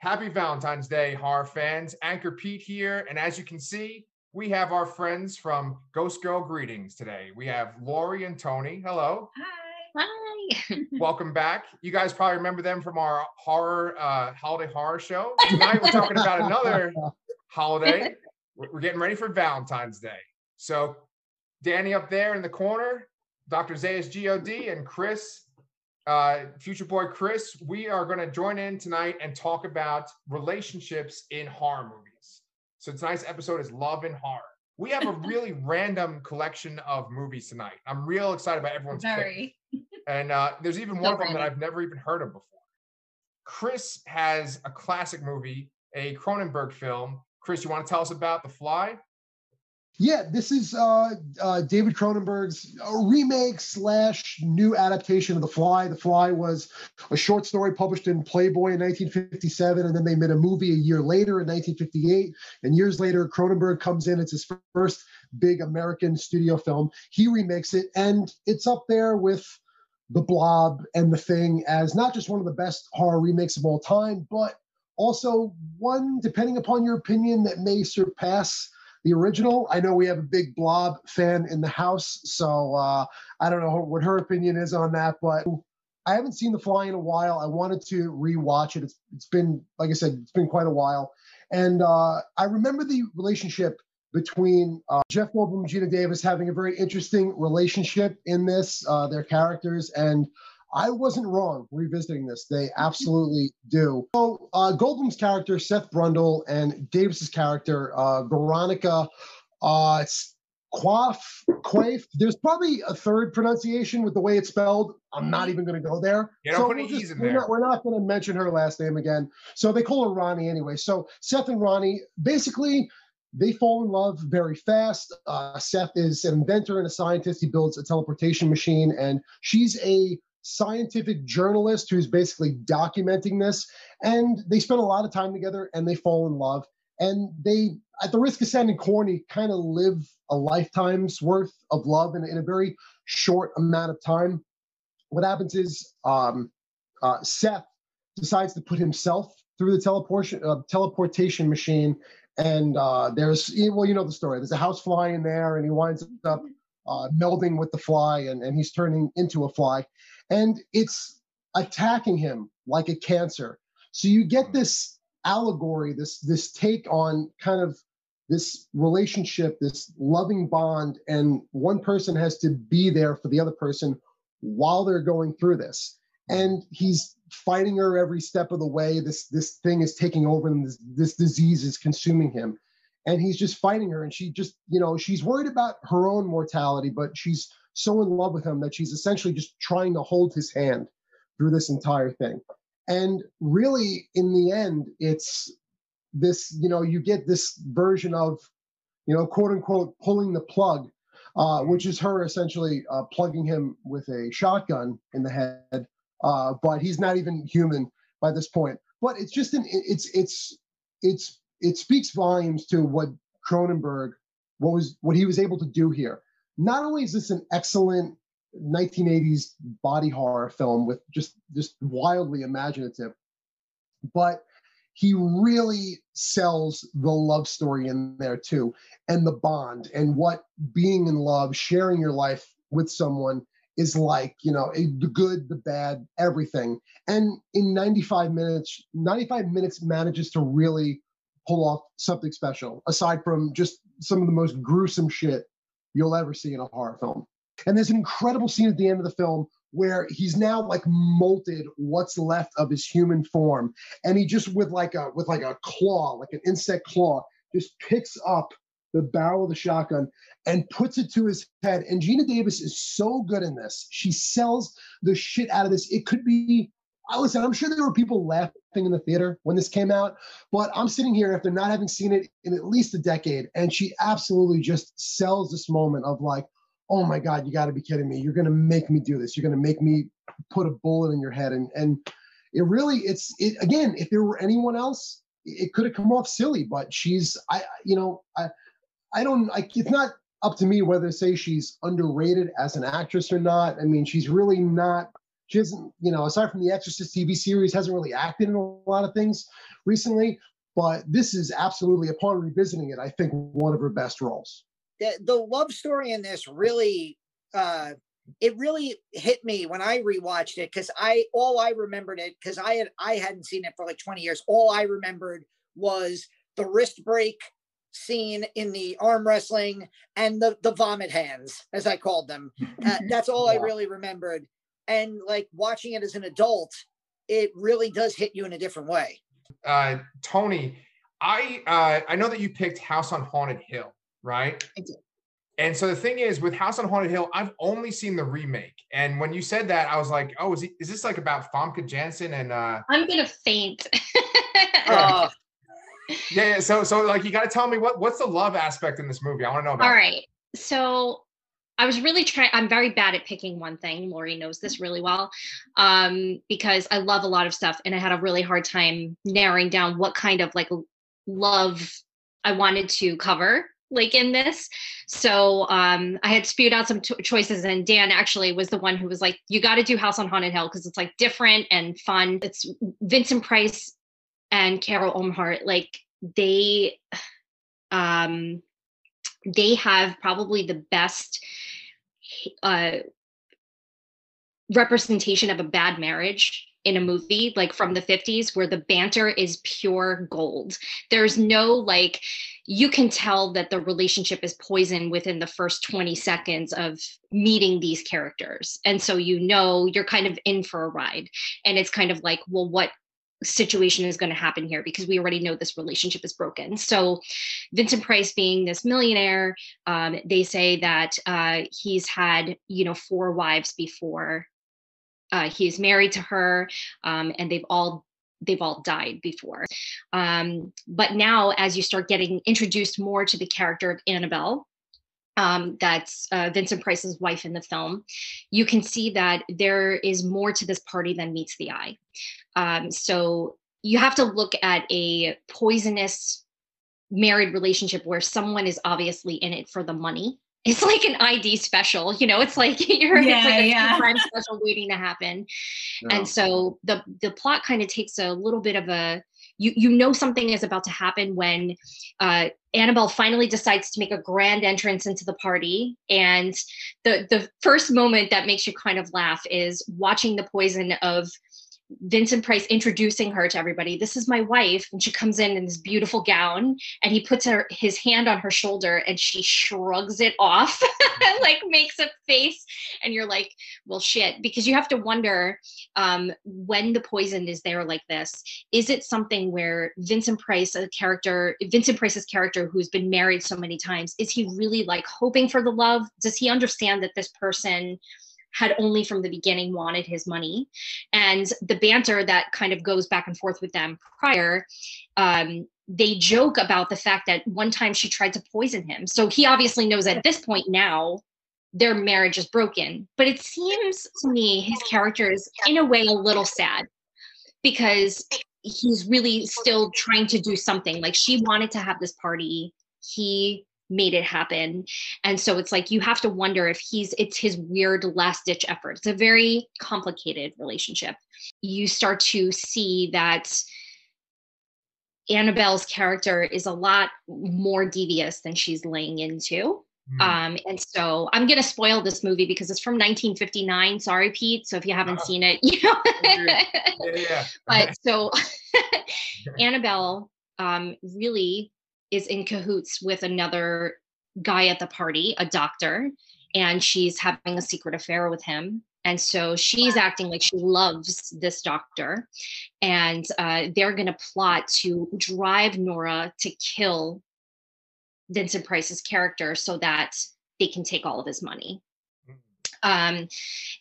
Happy Valentine's Day, horror fans. Anchor Pete here. And as you can see, we have our friends from Ghost Girl Greetings today. We have Laurie and Toni. Hello. Hi. Hi. Welcome back. You guys probably remember them from our horror uh, holiday horror show. Tonight we're talking about another holiday. We're we're getting ready for Valentine's Day. So Danny up there in the corner, Dr. Zayas God, and Chris, uh, future boy Chris, we are going to join in tonight and talk about relationships in horror movies. So tonight's episode is love and horror. We have a really random collection of movies tonight. I'm real excited about everyone's pick. And uh, there's even So one of them that. I've never even heard of before. Chris has a classic movie, a Cronenberg film. Chris, you want to tell us about The Fly? Yeah, this is uh, uh, David Cronenberg's uh, remake slash new adaptation of The Fly. The Fly was a short story published in Playboy in 1957, and then they made a movie a year later in 1958. And years later, Cronenberg comes in. It's his first big American studio film. He remakes it, and it's up there with The Blob and The Thing as not just one of the best horror remakes of all time, but also one, depending upon your opinion, that may surpass the original. I know we have a big Blob fan in the house, so uh, I don't know what her opinion is on that, but I haven't seen The Fly in a while. I wanted to rewatch it. It's it's been like I said, it's been quite a while, and uh, I remember the relationship between uh, Jeff Goldblum and Geena Davis having a very interesting relationship in this. Uh, their characters and. I wasn't wrong revisiting this. They absolutely do. So, uh, Goldblum's character, Seth Brundle, and Davis's character, uh, Veronica, uh, it's Quaff, Quaif. There's probably a third pronunciation with the way it's spelled. I'm not even going to go there. Yeah, don't put we'll E's in we're there. Not, we're not going to mention her last name again. So they call her Ronnie anyway. So Seth and Ronnie, basically, they fall in love very fast. Uh, Seth is an inventor and a scientist. He builds a teleportation machine, and she's a scientific journalist who's basically documenting this. And they spend a lot of time together and they fall in love. And they, at the risk of sounding corny, kind of live a lifetime's worth of love in, in a very short amount of time. What happens is um, uh, Seth decides to put himself through the teleportation uh, teleportation machine, and uh, there's well, you know the story. There's a house fly in there, and he winds up uh, melding with the fly, and, and he's turning into a fly, and it's attacking him like a cancer. So you get hmm. this allegory, this this take on kind of this relationship, this loving bond, and one person has to be there for the other person while they're going through this. Hmm. And he's fighting her every step of the way. This this thing is taking over, and this, this disease is consuming him. And he's just fighting her, and she just, you know, she's worried about her own mortality, but she's so in love with him that she's essentially just trying to hold his hand through this entire thing. And really, in the end, it's this, you know, you get this version of, you know, quote unquote, pulling the plug, uh, which is her essentially uh, plugging him with a shotgun in the head. Uh, but he's not even human by this point. But it's just an, it's, it's, it's, it speaks volumes to what Cronenberg, what was, what he was able to do here. Not only is this an excellent 1980s body horror film with just just wildly imaginative but he really sells the love story in there too and the bond and what being in love sharing your life with someone is like you know the good the bad everything. And in 95 minutes 95 minutes manages to really pull off something special aside from just some of the most gruesome shit you'll ever see in a horror film. And there's an incredible scene at the end of the film where he's now like molted what's left of his human form. And he just with like a with like a claw like an insect claw just picks up the barrel of the shotgun and puts it to his head. And geena davis is so good in this. She sells the shit out of this. It could be I listen, I'm sure there were people laughing in the theater when this came out, but I'm sitting here after not having seen it in at least a decade, and she absolutely just sells this moment of like, oh my god you got to be kidding me. You're to make me do this. You're to make me put a bullet in your head. And and it really it's it again if there were anyone else it could have come off silly but she's i you know i i don't like it's not up to me whether to say she's underrated as an actress or not. I mean she's really not She hasn't, you know, aside from the Exorcist TV series, hasn't really acted in a lot of things recently. But this is absolutely, upon revisiting it, I think one of her best roles. The, the love story in this really uh it really hit me when I rewatched it because I all I remembered it because I had I hadn't seen it for like 20 years. All I remembered was the wrist break scene in the arm wrestling and the the vomit hands, as I called them. Uh, that's all yeah. I really remembered. And like watching it as an adult, it really does hit you in a different way. Uh, Toni, I uh, I know that you picked House on Haunted Hill, right? I did. And so the thing is, with House on Haunted Hill, I've only seen the remake. And when you said that, I was like, "Oh, is, he, is this like about Famke Janssen and?" uh I'm gonna faint. oh. yeah, yeah. So, so like, you got to tell me what what's the love aspect in this movie? I want to know. About All right. So, I was really trying. I'm very bad at picking one thing. Laurie knows this really well, um, because I love a lot of stuff, and I had a really hard time narrowing down what kind of like love I wanted to cover like in this. So um, I had spewed out some choices, and Dan actually was the one who was like, "You got to do House on Haunted Hill because it's like different and fun." It's Vincent Price and Carol Ohmart. Like they, um, they have probably the best uh, representation of a bad marriage in a movie like from the 50s where the banter is pure gold. There's no like you can tell that the relationship is poisoned within the first 20 seconds of meeting these characters. And so you know you're kind of in for a ride. And it's kind of like, well, what situation is going to happen here because we already know this relationship is broken. So, Vincent Price being this millionaire, um, they say that uh, he's had you know four wives before uh, he's married to her, um, and they've all they've all died before. Um, but now, as you start getting introduced more to the character of Annabelle, um, that's uh, Vincent Price's wife in the film, you can see that there is more to this party than meets the eye. Um, so you have to look at a poisonous married relationship where someone is obviously in it for the money it's like an ID special, you know, it's like you're yeah, it's like a yeah. crime special waiting to happen. No. And so the the plot kind of takes a little bit of a you you know something is about to happen when uh, Annabelle finally decides to make a grand entrance into the party, and the the first moment that makes you kind of laugh is watching the poison of Vincent Price introducing her to everybody. This is my wife. And she comes in in this beautiful gown and he puts her his hand on her shoulder and she shrugs it off like makes a face. And you're like, well, shit, because you have to wonder um, when the poison is there like this, is it something where Vincent Price, a character, Vincent Price's character who's been married so many times, is he really like hoping for the love? Does he understand that this person had only from the beginning wanted his money. And the banter that kind of goes back and forth with them prior, um, they joke about the fact that one time she tried to poison him. So he obviously knows at this point now their marriage is broken. But it seems to me his character is, in a way, a little sad because he's really still trying to do something. Like she wanted to have this party. He made it happen. And so it's like you have to wonder if he's it's his weird last ditch effort. It's a very complicated relationship. You start to see that annabelle's character is a lot more devious than she's laying into. Mm. um, and so i'm going to spoil this movie because it's from 1959 sorry pete. So if you haven't uh, seen it you know. Yeah, yeah. but so annabelle um, really is in cahoots with another guy at the party, a doctor, and she's having a secret affair with him. And so she's acting like she loves this doctor. And uh, they're going to plot to drive Nora to kill Vincent Price's character so that they can take all of his money. Mm. Um,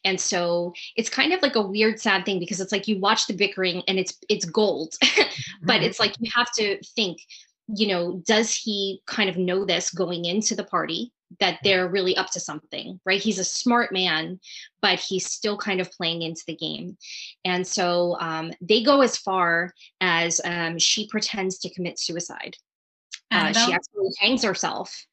and so it's kind of like a weird, sad thing because it's like you watch the bickering and it's it's gold, but it's like you have to think you know, does he kind of know this going into the party that they're really up to something, right? He's a smart man, but he's still kind of playing into the game. And so um, they go as far as um, she pretends to commit suicide. Uh, she actually hangs herself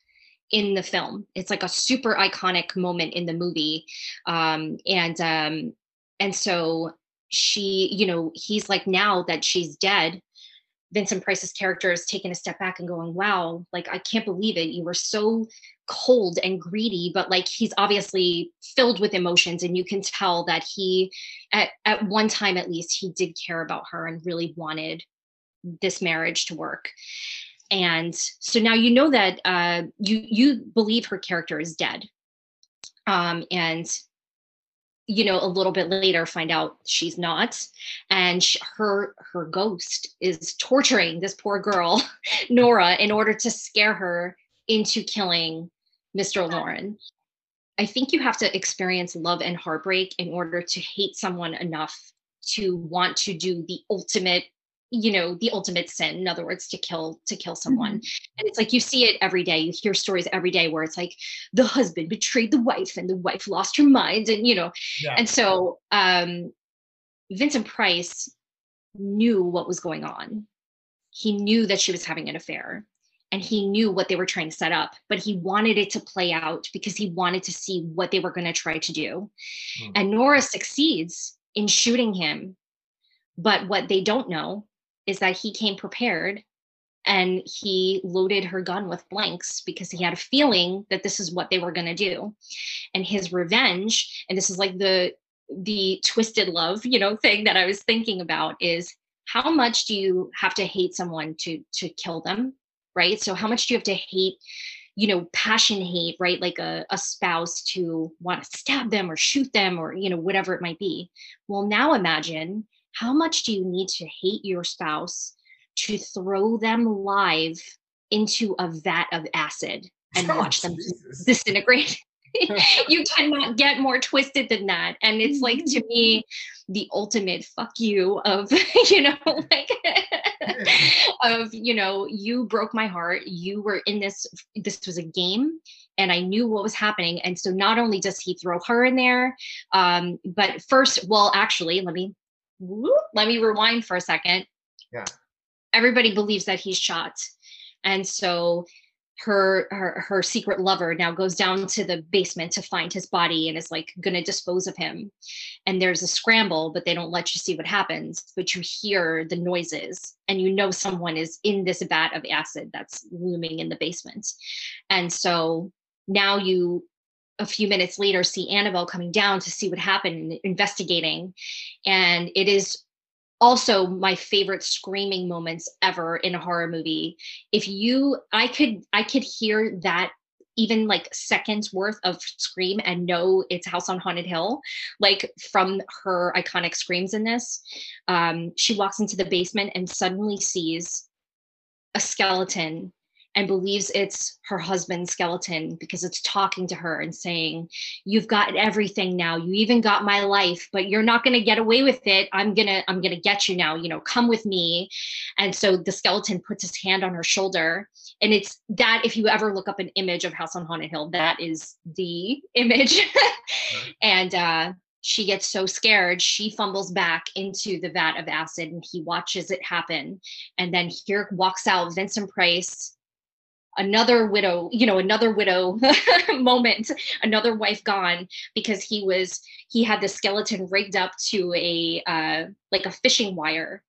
in the film. It's like a super iconic moment in the movie. Um, and um, and so she, you know, he's like, now that she's dead, Vincent Price's character is taking a step back and going, wow, like, I can't believe it. You were so cold and greedy, but like, he's obviously filled with emotions. And you can tell that he, at, at one time at least, he did care about her and really wanted this marriage to work. And so now you know that uh, you you believe her character is dead, um, and you know a little bit later find out she's not. And she, her her ghost is torturing this poor girl nora in order to scare her into killing mr loren. I think you have to experience love and heartbreak in order to hate someone enough to want to do the ultimate you know the ultimate sin in other words to kill to kill someone mm-hmm. and it's like you see it every day you hear stories every day where it's like the husband betrayed the wife and the wife lost her mind and you know yeah. and so um vincent price knew what was going on he knew that she was having an affair and he knew what they were trying to set up but he wanted it to play out because he wanted to see what they were going to try to do mm. and nora succeeds in shooting him but what they don't know is that he came prepared and he loaded her gun with blanks because he had a feeling that this is what they were going to do. And his revenge and this is like the the twisted love you know thing that i was thinking about is how much do you have to hate someone to to kill them right? So how much do you have to hate you know passion hate right? Like a, a spouse to want to stab them or shoot them or you know whatever it might be. Well now imagine how much do you need to hate your spouse to throw them live into a vat of acid and oh, watch them Jesus. disintegrate? you cannot get more twisted than that. And it's like to me, the ultimate fuck you of, you know, like of, you know, you broke my heart. You were in this, this was a game and I knew what was happening. And so not only does he throw her in there, um, but first, well, actually, let me whoop, let me rewind for a second. Yeah. Everybody believes that he's shot. And so her her her secret lover now goes down to the basement to find his body and is like going to dispose of him and there's a scramble but they don't let you see what happens but you hear the noises and you know someone is in this vat of acid that's looming in the basement and so now you a few minutes later see Annabelle coming down to see what happened, investigating. And it is also my favorite screaming moments ever in a horror movie. If you I could I could hear that even like seconds worth of scream and know it's House on Haunted Hill, like from her iconic screams in this. Um, she walks into the basement and suddenly sees a skeleton and believes it's her husband's skeleton because it's talking to her and saying you've got everything now. You even got my life but you're not going to get away with it. I'm going to i'm going to get you now. You know come with me. And so the skeleton puts his hand on her shoulder and it's that if you ever look up an image of house on haunted hill that is the image. And uh she gets so scared she fumbles back into the vat of acid and he watches it happen. And then here walks out vincent price another widow you know another widow moment another wife gone because he was he had the skeleton rigged up to a uh like a fishing wire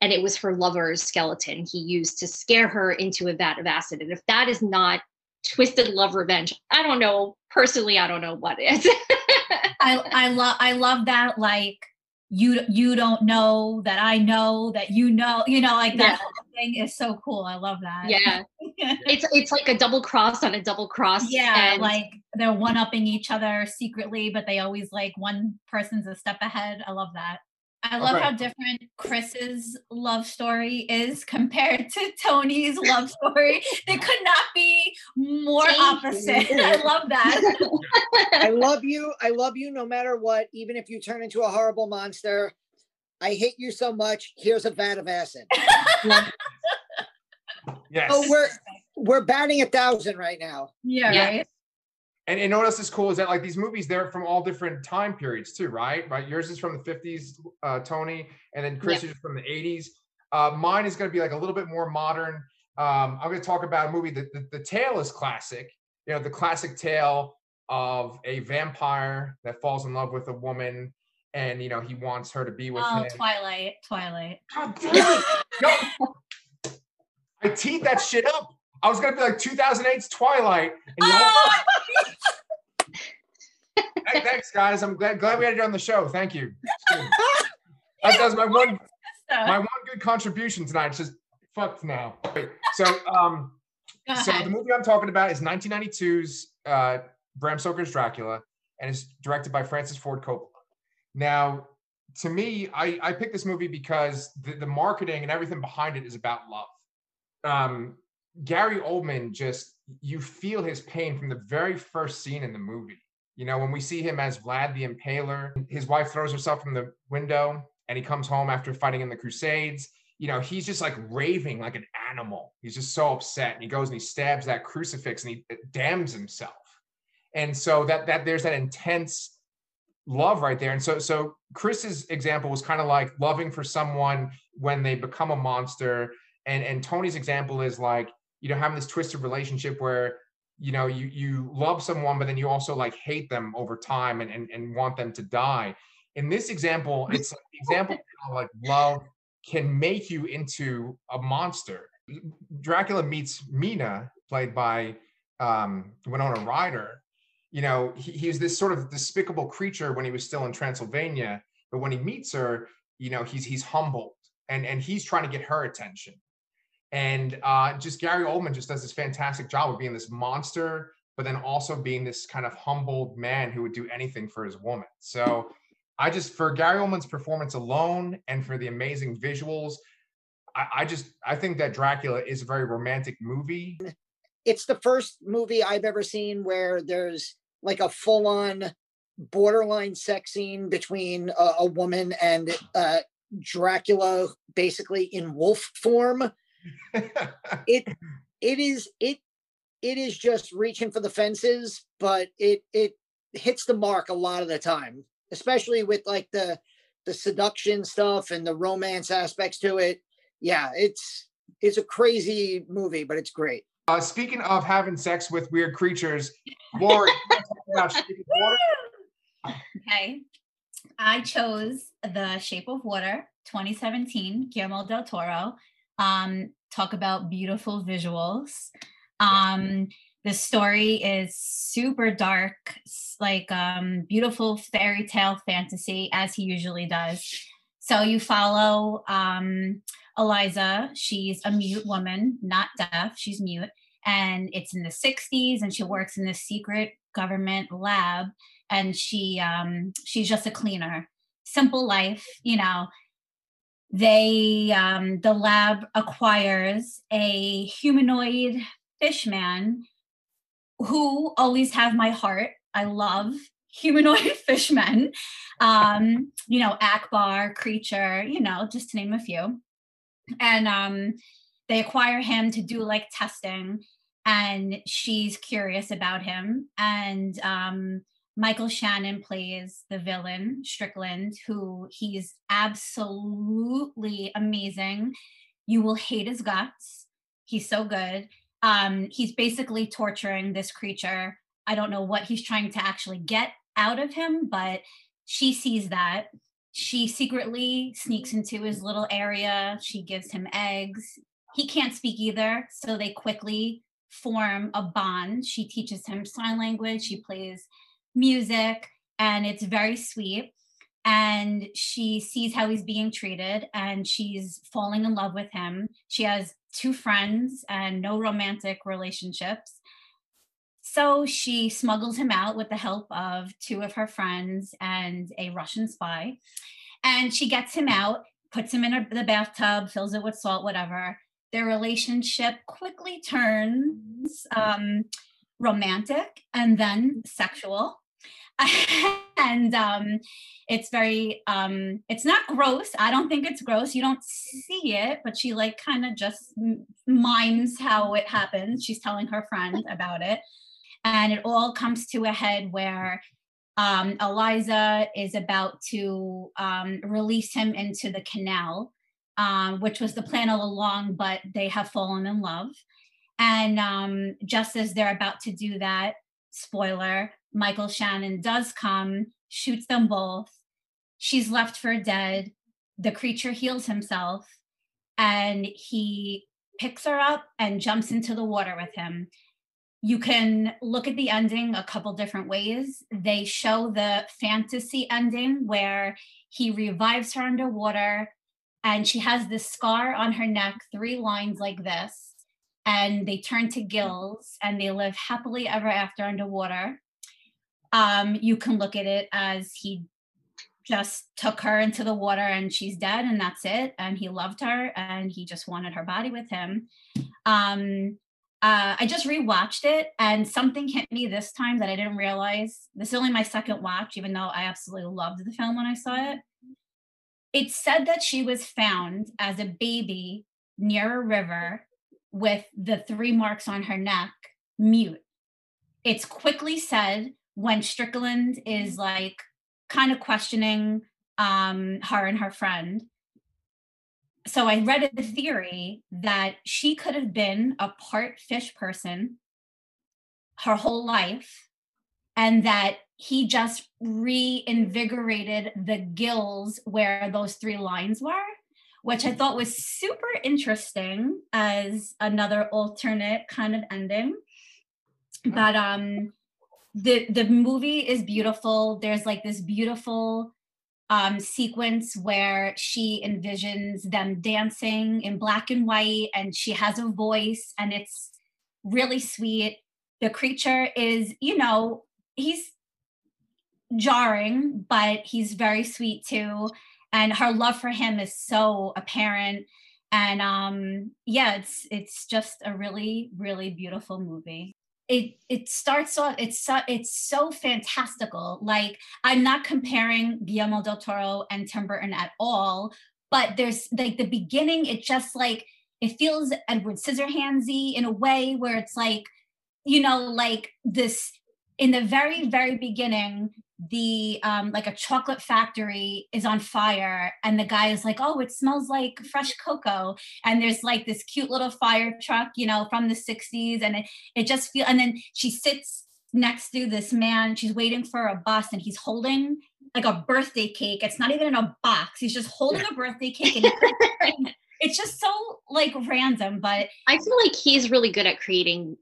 and it was her lover's skeleton he used to scare her into a vat of acid. And if that is not twisted love revenge i don't know. Personally i don't know what is. I i love i love that like you you don't know that I know that you know, you know, like that yeah. thing is so cool. I love that. Yeah. it's it's like a double cross on a double cross. Yeah, and... like they're one upping each other secretly, but they always like one person's a step ahead. I love that. I love okay. how different Chris's love story is compared to Toni's love story. They could not be more opposite. I love that. I love you. I love you no matter what, even if you turn into a horrible monster. I hate you so much. Here's a vat of acid. yes. So we're we're batting a thousand right now. Yeah, yeah. right. And, and notice is cool is that like these movies, they're from all different time periods too, right? Right. Yours is from the 50s, uh, Toni, and then Chris is from the 80s. Uh, mine is going to be like a little bit more modern. Um, I'm going to talk about a movie that the, the tale is classic. You know, the classic tale of a vampire that falls in love with a woman and you know he wants her to be with oh, him. Twilight, Twilight. God damn it. No. I teed that shit up. I was gonna be like 2008's Twilight. And you Oh! hey, thanks, guys. I'm glad glad we had you on the show. Thank you. That does my one my one good contribution tonight. It's just fucked now. Wait, So um so the movie I'm talking about is 1992's uh, Bram Stoker's Dracula, and it's directed by Francis Ford Coppola. Now, to me, I, I picked this movie because the, the marketing and everything behind it is about love. Um, Gary Oldman just you feel his pain from the very first scene in the movie. You know, when we see him as Vlad the Impaler, his wife throws herself from the window and he comes home after fighting in the Crusades you know, he's just like raving like an animal. He's just so upset. And he goes and he stabs that crucifix and he uh, damns himself. And so that that there's that intense love right there. And so so Chris's example was kind of like loving for someone when they become a monster. And and Toni's example is like, you know, having this twisted relationship where you know you you love someone, but then you also like hate them over time and and, and want them to die. In this example, it's like the example of like love can make you into a monster. Dracula meets Mina, played by um, Winona Ryder. You know, he, he's this sort of despicable creature when he was still in Transylvania, but when he meets her, you know, he's he's humbled and and he's trying to get her attention. And uh, just Gary Oldman just does this fantastic job of being this monster, but then also being this kind of humbled man who would do anything for his woman. So I just for Gary Oldman's performance alone and for the amazing visuals, I, I just I think that Dracula is a very romantic movie. It's the first movie I've ever seen where there's like a full on borderline sex scene between a, a woman and uh, Dracula, basically in wolf form. It it is it it is just reaching for the fences, but it it hits the mark a lot of the time, especially with like the the seduction stuff and the romance aspects to it. Yeah, it's it's a crazy movie, but it's great. uh, speaking of having sex with weird creatures, Laurie, you wanna talk about Shape of Water? Okay. I chose The Shape of Water 2017, Guillermo del Toro. Um, talk about beautiful visuals. Um, the story is super dark, like um, beautiful fairy tale fantasy, as he usually does. So you follow um, Elisa. She's a mute woman, not deaf. She's mute. And it's in the 60s, and she works in this secret government lab and she um she's just a cleaner simple life you know they um the lab acquires a humanoid fish man who always have my heart. I love humanoid fishmen um you know Ackbar creature you know just to name a few. And um they acquire him to do like testing and she's curious about him. And um Michael Shannon plays the villain, Strickland, who he's absolutely amazing. You will hate his guts. He's so good. Um, he's basically torturing this creature. I don't know what he's trying to actually get out of him, but she sees that. She secretly sneaks into his little area. She gives him eggs. He can't speak either, so they quickly form a bond. She teaches him sign language. She plays music and it's very sweet. And she sees how he's being treated and she's falling in love with him. She has two friends and no romantic relationships. So she smuggles him out with the help of two of her friends and a russian spy. And she gets him out puts him in a, the bathtub fills it with salt whatever. Their relationship quickly turns um, romantic and then sexual and um it's very um it's not gross. I don't think it's gross. You don't see it but she like kind of just mimes how it happens. She's telling her friend about it. And it all comes to a head where um elisa is about to um release him into the canal um which was the plan all along but they have fallen in love. And um, just as they're about to do that, spoiler, Michael Shannon does come, shoots them both, she's left for dead. The creature heals himself and he picks her up and jumps into the water with him. You can look at the ending a couple different ways. They show the fantasy ending where he revives her underwater and she has this scar on her neck, three lines like this. And they turn to gills and they live happily ever after underwater. Um, you can look at it as he just took her into the water and she's dead and that's it and he loved her and he just wanted her body with him um uh, I just rewatched it and something hit me this time that I didn't realize. This is only my second watch, even though I absolutely loved the film when I saw it. It said that she was found as a baby near a river with the three marks on her neck, mute. It's quickly said when Strickland is like kind of questioning um, her and her friend. So I read a theory that she could have been a part fish person her whole life, and that he just reinvigorated the gills where those three lines were, which I thought was super interesting as another alternate kind of ending. But um the the movie is beautiful. There's like this beautiful um, sequence where she envisions them dancing in black and white and she has a voice and it's really sweet. The creature is you know he's jarring but he's very sweet too and her love for him is so apparent. And um yeah it's it's just a really really beautiful movie it it starts off it's so it's so fantastical. Like i'm not comparing guillermo del toro and tim burton at all but there's like the beginning it just like it feels edward scissorhandsy in a way where it's like you know like this in the very very beginning the um like a chocolate factory is on fire and the guy is like oh it smells like fresh cocoa. And there's like this cute little fire truck you know from the 60s and it, it just feel and then she sits next to this man she's waiting for a bus and he's holding like a birthday cake. It's not even in a box. He's just holding a birthday cake and it's just so like random but i feel like he's really good at creating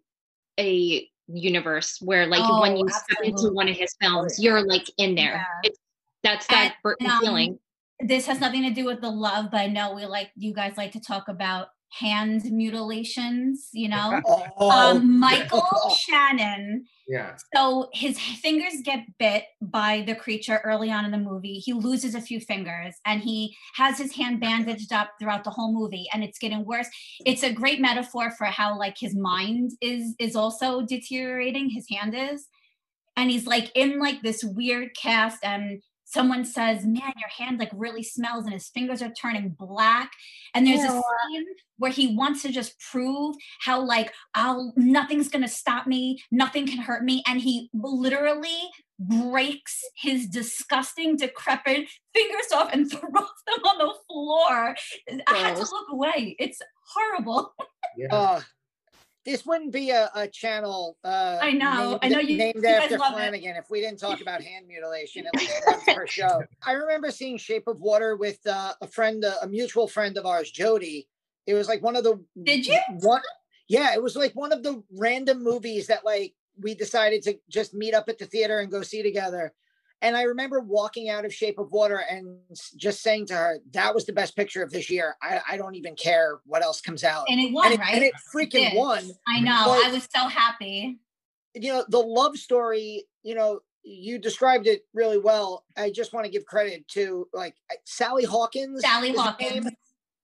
a universe where like oh, when you absolutely. step into one of his films, you're like in there. Yeah. It's that's that and, Burton um, feeling. This has nothing to do with the love, but I know we like you guys like to talk about hand mutilations, you know. Oh. Um, Michael Shannon. Yeah. So his fingers get bit by the creature early on in the movie. He loses a few fingers and he has his hand bandaged up throughout the whole movie and it's getting worse. It's a great metaphor for how like his mind is is also deteriorating, his hand is. And he's like in like this weird cast and someone says, Man, your hand like really smells, and his fingers are turning black. And there's a scene where he wants to just prove how like I'll nothing's gonna stop me, nothing can hurt me. And he literally breaks his disgusting, decrepit fingers off and throws them on the floor. Gross. I had to look away. It's horrible. Yeah. Uh, this wouldn't be a, a channel. Uh, I know. Named, I know you named you after Flanagan. If we didn't talk about hand mutilation at least once per show, I remember seeing Shape of Water with uh, a friend, uh, a mutual friend of ours, Jody. It was like one of the. Did you? One, yeah, it was like one of the random movies that like we decided to just meet up at the theater and go see together. And I remember walking out of Shape of Water and just saying to her, that was the best picture of this year. I, I don't even care what else comes out. And it won, and it, right? And it freaking it won. I know. But, I was so happy. You know, the love story, you know, you described it really well. I just want to give credit to like Sally Hawkins. Sally Hawkins.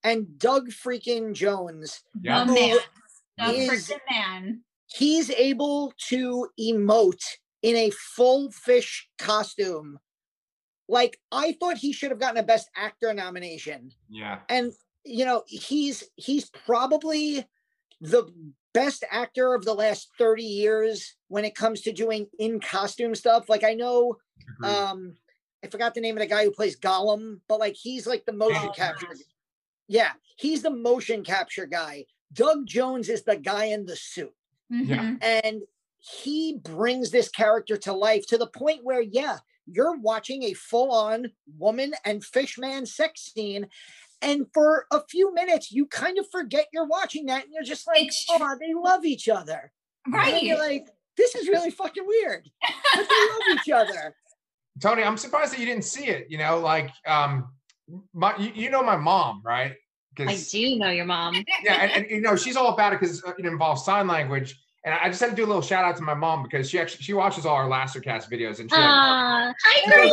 And Doug freaking Jones. Yeah. The man. Doug freaking man. He's able to emote in a full fish costume. Like I thought he should have gotten a best actor nomination. Yeah. And you know, he's he's probably the best actor of the last 30 years when it comes to doing in costume stuff. Like I know Agreed. um I forgot the name of the guy who plays Gollum, but like he's like the motion oh, capture. Nice. Yeah, he's the motion capture guy. Doug Jones is the guy in the suit. Mm-hmm. And he brings this character to life to the point where, yeah, you're watching a full-on woman and fishman sex scene and for a few minutes you kind of forget you're watching that and you're just like oh they love each other right you're like this is really fucking weird but they love each other toni i'm surprised that you didn't see it you know like um my you, you know my mom right I do know your mom. Yeah, and, and you know she's all about it because uh, it involves sign language. And I just had to do a little shout out to my mom because she actually she watches all our Lasser Cast videos and she uh, hi girl,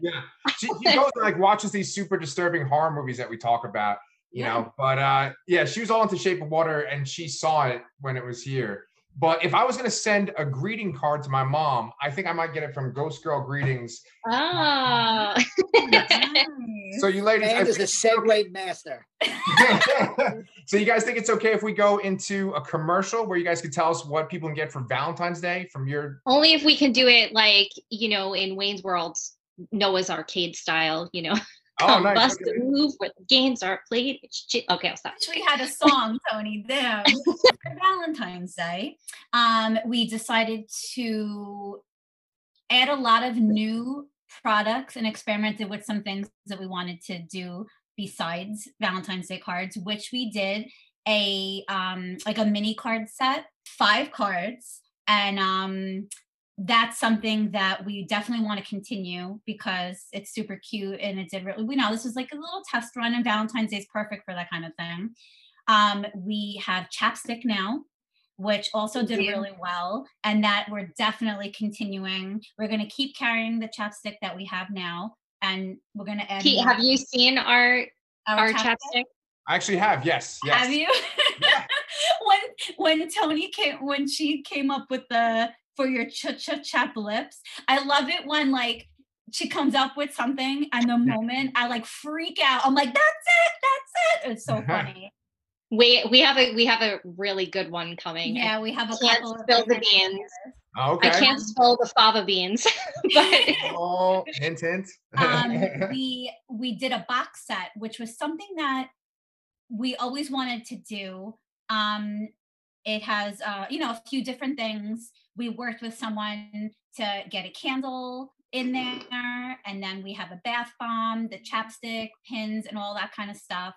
yeah. She, she goes and like watches these super disturbing horror movies that we talk about you yeah. know but uh yeah she was all into shape of water and she saw it when it was here but if I was going to send a greeting card to my mom, I think I might get it from Ghost Girl Greetings. Oh. so you ladies, and is a segue master. so you guys think it's okay if we go into a commercial where you guys can tell us what people can get for Valentine's Day from your? Only if we can do it like you know in Wayne's World, Noah's Arcade style. You know. Oh, nice. Bust okay. move where the games are played. Okay, I'll stop. We had a song, Toni. Them for Valentine's Day. Um, we decided to add a lot of new products and experimented with some things that we wanted to do besides Valentine's Day cards, which we did a um like a mini card set, five cards, and um that's something that we definitely want to continue because it's super cute and it did really we know this was like a little test run and valentine's day is perfect for that kind of thing um, we have chapstick now which also did really well and that we're definitely continuing we're going to keep carrying the chapstick that we have now and we're going to add Pete, have you seen our our, our chapstick? chapstick? I actually have, yes. yes. Have you? Yeah. when when Toni came when she came up with the for your ch ch chap lips. I love it when like she comes up with something and the moment I like freak out. I'm like, that's it, that's it. It's so funny. We we have a we have a really good one coming. Yeah, we have a can't couple spill the beans. Okay. I can't spill the fava beans, but oh, hint, hint. um, we we did a box set, which was something that we always wanted to do. Um, it has uh, you know a few different things. We worked with someone to get a candle in there and then we have a bath bomb the chapstick pins and all that kind of stuff.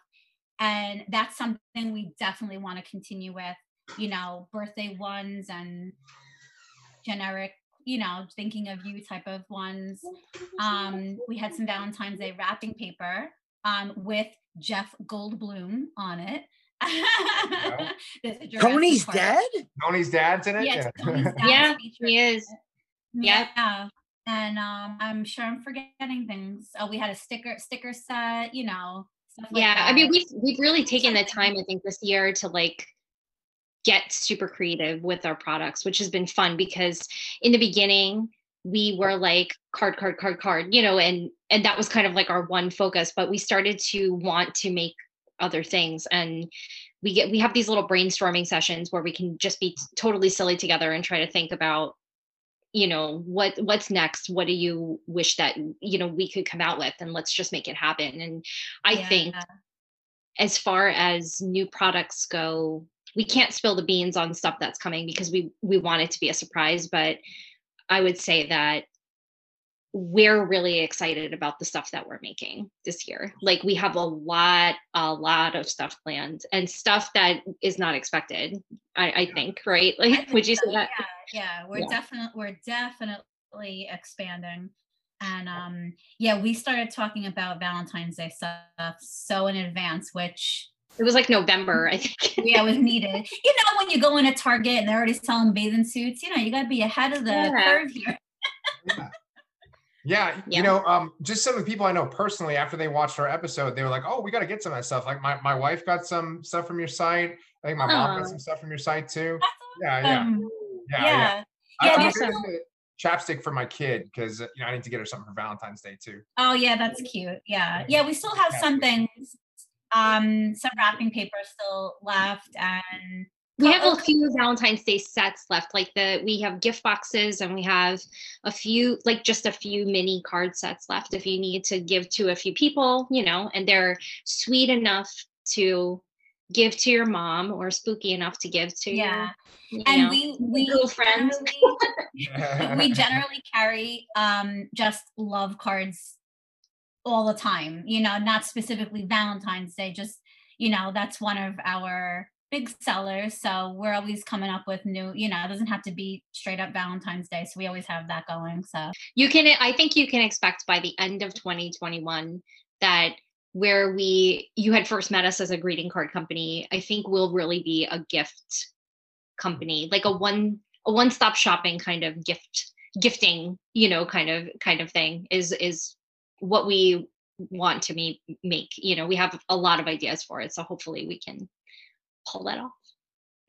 And that's something we definitely want to continue with you know birthday ones and generic you know thinking of you type of ones. Um we had some valentine's day wrapping paper um with jeff goldblum on it Toni's dad? Toni's dad's in it? Yeah, yeah. yeah he is. Yeah. yeah. And um, I'm sure I'm forgetting things. Oh, we had a sticker sticker set, you know. Like yeah, that. I mean we've we've really taken the time, I think, this year to like get super creative with our products, which has been fun because in the beginning we were like card card card card you know and and that was kind of like our one focus but we started to want to make other things. And we get we have these little brainstorming sessions where we can just be totally silly together and try to think about you know what what's next? What do you wish that you know we could come out with? And let's just make it happen. And i yeah. think as far as new products go we can't spill the beans on stuff that's coming because we we want it to be a surprise. But i would say that we're really excited about the stuff that we're making this year. Like we have a lot, a lot of stuff planned and stuff that is not expected. I, I think, right? Like, think would you so, say that? Yeah, yeah, we're yeah. definitely we're definitely expanding. And um, yeah, we started talking about Valentine's Day stuff so in advance, which it was like November, I think. yeah, it was needed. You know, when you go in a Target and they're already selling bathing suits, you know, you got to be ahead of the yeah. curve here. Yeah. Yeah, you know, um, just some of the people I know personally, after they watched our episode, they were like, "Oh, we got to get some of that stuff." Like my, my wife got some stuff from your site. I think my mom got some stuff from your site too. Yeah, yeah, um, yeah, yeah. yeah. I, chapstick for my kid because you know I need to get her something for Valentine's Day too. Oh yeah, that's cute. Yeah, yeah. We still have some things, um, some wrapping paper still left, and we have a few valentine's day sets left like the we have gift boxes and we have a few like just a few mini card sets left if you need to give to a few people you know and they're sweet enough to give to your mom or spooky enough to give to yeah you and know, we we girlfriend. generally, we generally carry um just love cards all the time you know not specifically valentine's day just you know that's one of our big sellers so we're always coming up with new you know it doesn't have to be straight up valentine's day so we always have that going so. You can i think you can expect by the end of 2021 that where we you had first met us as a greeting card company i think we'll really be a gift company like a one a one stop shopping kind of gift gifting you know kind of kind of thing is is what we want to make make you know we have a lot of ideas for it so hopefully we can pull that off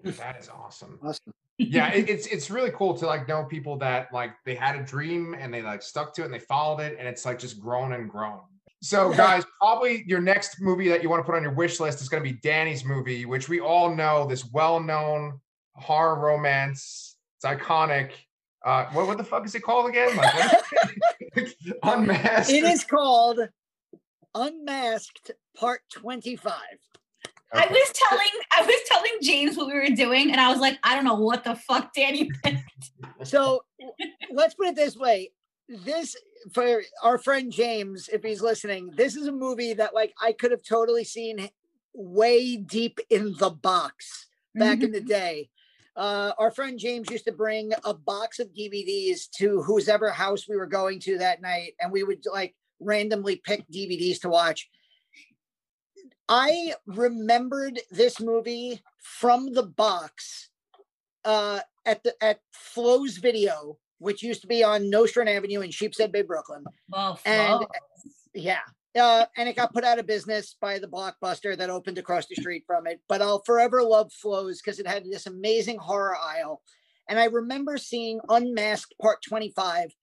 That is awesome. Awesome. Yeah, it, it's it's really cool to like know people that like they had a dream and they like stuck to it and they followed it and it's like just grown and grown. So guys, probably your next movie that you want to put on your wish list is going to be Danny's movie, which we all know this well-known horror romance. It's iconic. Uh, what what the fuck is it called again? Like, what- Unmasked. It is called Unmasked Part 25. I was telling i was telling james what we were doing and i was like i don't know what the fuck danny picked. So let's put it this way. This for our friend James, if he's listening, this is a movie that like I could have totally seen way deep in the box back in the day. Uh, our friend James used to bring a box of DVDs to whoever house we were going to that night, and we would like randomly pick DVDs to watch. I remembered this movie from the box uh, at the at Flo's Video, which used to be on Nostrand Avenue in Sheepshead Bay, Brooklyn. well And yeah, uh, and it got put out of business by the Blockbuster that opened across the street from it. But I'll forever love Flo's because it had this amazing horror aisle. And I remember seeing Unmasked Part 25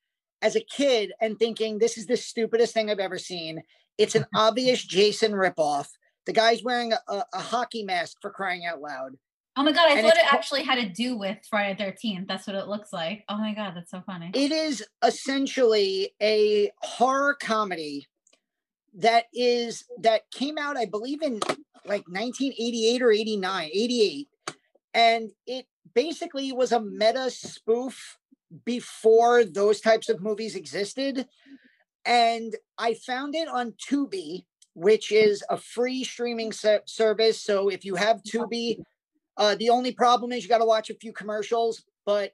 as a kid and thinking, this is the stupidest thing I've ever seen. It's an obvious Jason ripoff. The guy's wearing a, a, a hockey mask for crying out loud. oh my god i and thought it actually had to do with friday the 13th that's what it looks like oh my god that's so funny It is essentially a horror comedy that is that came out, I believe, in like 1988 or 89, 88. And it basically was a meta spoof before those types of movies existed. And I found it on Tubi, which is a free streaming se- service. So if you have Tubi, uh, the only problem is you got to watch a few commercials, but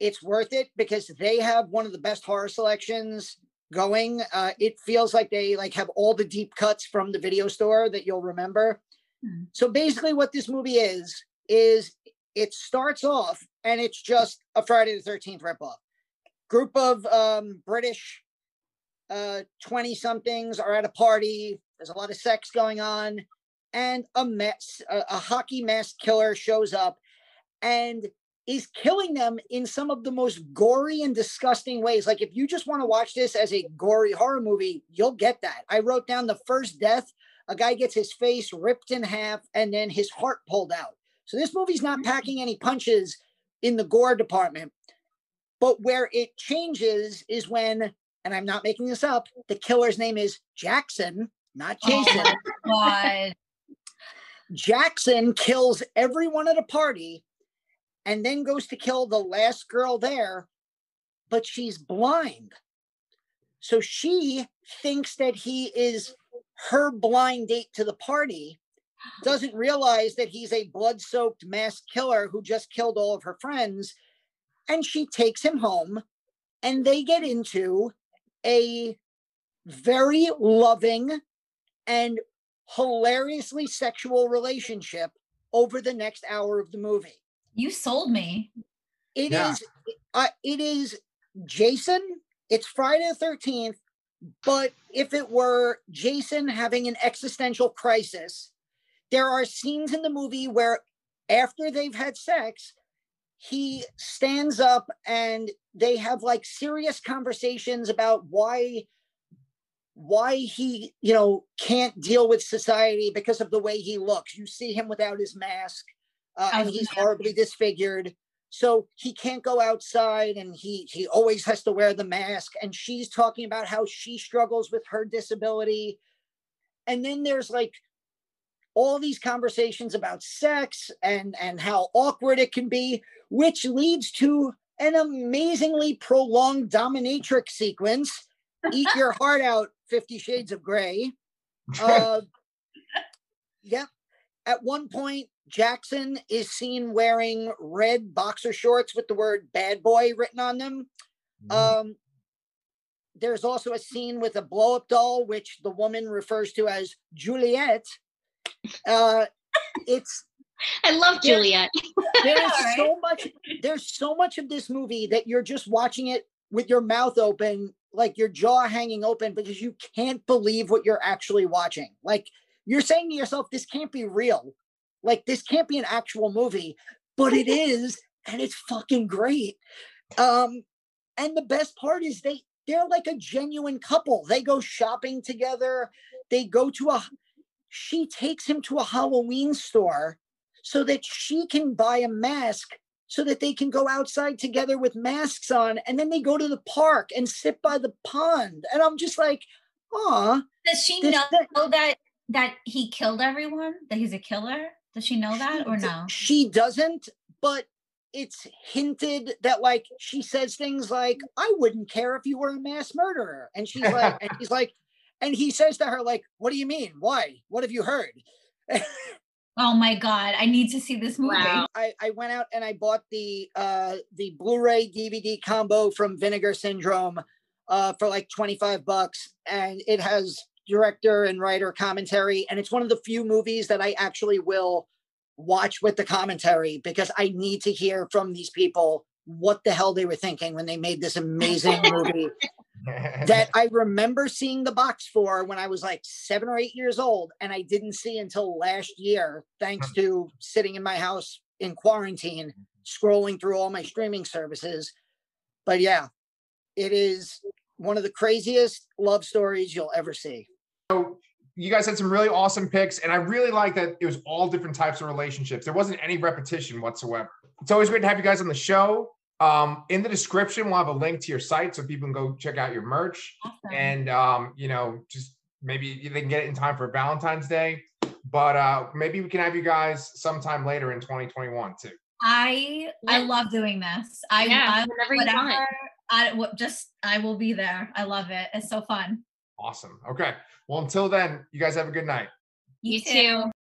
it's worth it because they have one of the best horror selections going. Uh, it feels like they like have all the deep cuts from the video store that you'll remember. Hmm. So basically, what this movie is is it starts off and it's just a Friday the Thirteenth ripoff. Group of um, British Uh, twenty somethings are at a party. There's a lot of sex going on, and a mess a, a hockey mask killer shows up and is killing them in some of the most gory and disgusting ways. Like if you just want to watch this as a gory horror movie, you'll get that. I wrote down the first death. A guy gets his face ripped in half and then his heart pulled out. So this movie's not mm-hmm. packing any punches in the gore department. But where it changes is when, and I'm not making this up, the killer's name is Jackson, not oh Jason. Oh. Jackson kills everyone at a party and then goes to kill the last girl there, but she's blind. So she thinks that he is her blind date to the party, doesn't realize that he's a blood soaked mass killer who just killed all of her friends. And she takes him home and they get into a very loving and hilariously sexual relationship over the next hour of the movie. You sold me. It is, Yeah. uh, it is Jason. It's Friday the Thirteenth, but if it were Jason having an existential crisis, there are scenes in the movie where after they've had sex, he stands up and they have like serious conversations about why why he you know can't deal with society because of the way he looks. You see him without his mask uh, and he's horribly disfigured. So he can't go outside and he he always has to wear the mask. And she's talking about how she struggles with her disability. And then there's like all these conversations about sex and and how awkward it can be, which leads to an amazingly prolonged dominatrix sequence. Eat your heart out, Fifty Shades of Grey. Uh, yep. At one point, Jackson is seen wearing red boxer shorts with the word bad boy written on them. Mm. Um, there's also a scene with a blow up doll, which the woman refers to as Juliet. Uh, it's I love Juliet. there's so much. There's so much of this movie that you're just watching it with your mouth open, like your jaw hanging open, because you can't believe what you're actually watching. Like you're saying to yourself, "This can't be real." Like this can't be an actual movie, but it is, and it's fucking great. Um, and the best part is they they're like a genuine couple. They go shopping together. They go to a she takes him to a Halloween store so that she can buy a mask so that they can go outside together with masks on and then they go to the park and sit by the pond and i'm just like oh does she know that that he killed everyone that he's a killer does she know that or no? She doesn't, but it's hinted that like she says things like, I wouldn't care if you were a mass murderer. And she's like, and he's like, and he says to her, like, what do you mean? Why? What have you heard? oh my God. I need to see this movie. Wow. I, I went out and I bought the uh the Blu-ray DVD combo from Vinegar Syndrome uh for like 25 bucks. And it has director and writer commentary. And it's one of the few movies that I actually will watch with the commentary because I need to hear from these people what the hell they were thinking when they made this amazing movie that I remember seeing the box for when I was like seven or eight years old. And I didn't see until last year, thanks mm. to sitting in my house in quarantine, mm-hmm. scrolling through all my streaming services. But yeah, it is one of the craziest love stories you'll ever see. So you guys had some really awesome picks, and I really like that it was all different types of relationships. There wasn't any repetition whatsoever. It's always great to have you guys on the show. Um, in the description, we'll have a link to your site so people can go check out your merch. Awesome. And um, you know, just maybe they can get it in time for Valentine's Day. But uh, maybe we can have you guys sometime later in 2021 too. I I love doing this. I, yeah, I whenever, whatever I just I will be there. I love it. It's so fun. Awesome. Okay. Well, until then, you guys have a good night. You too.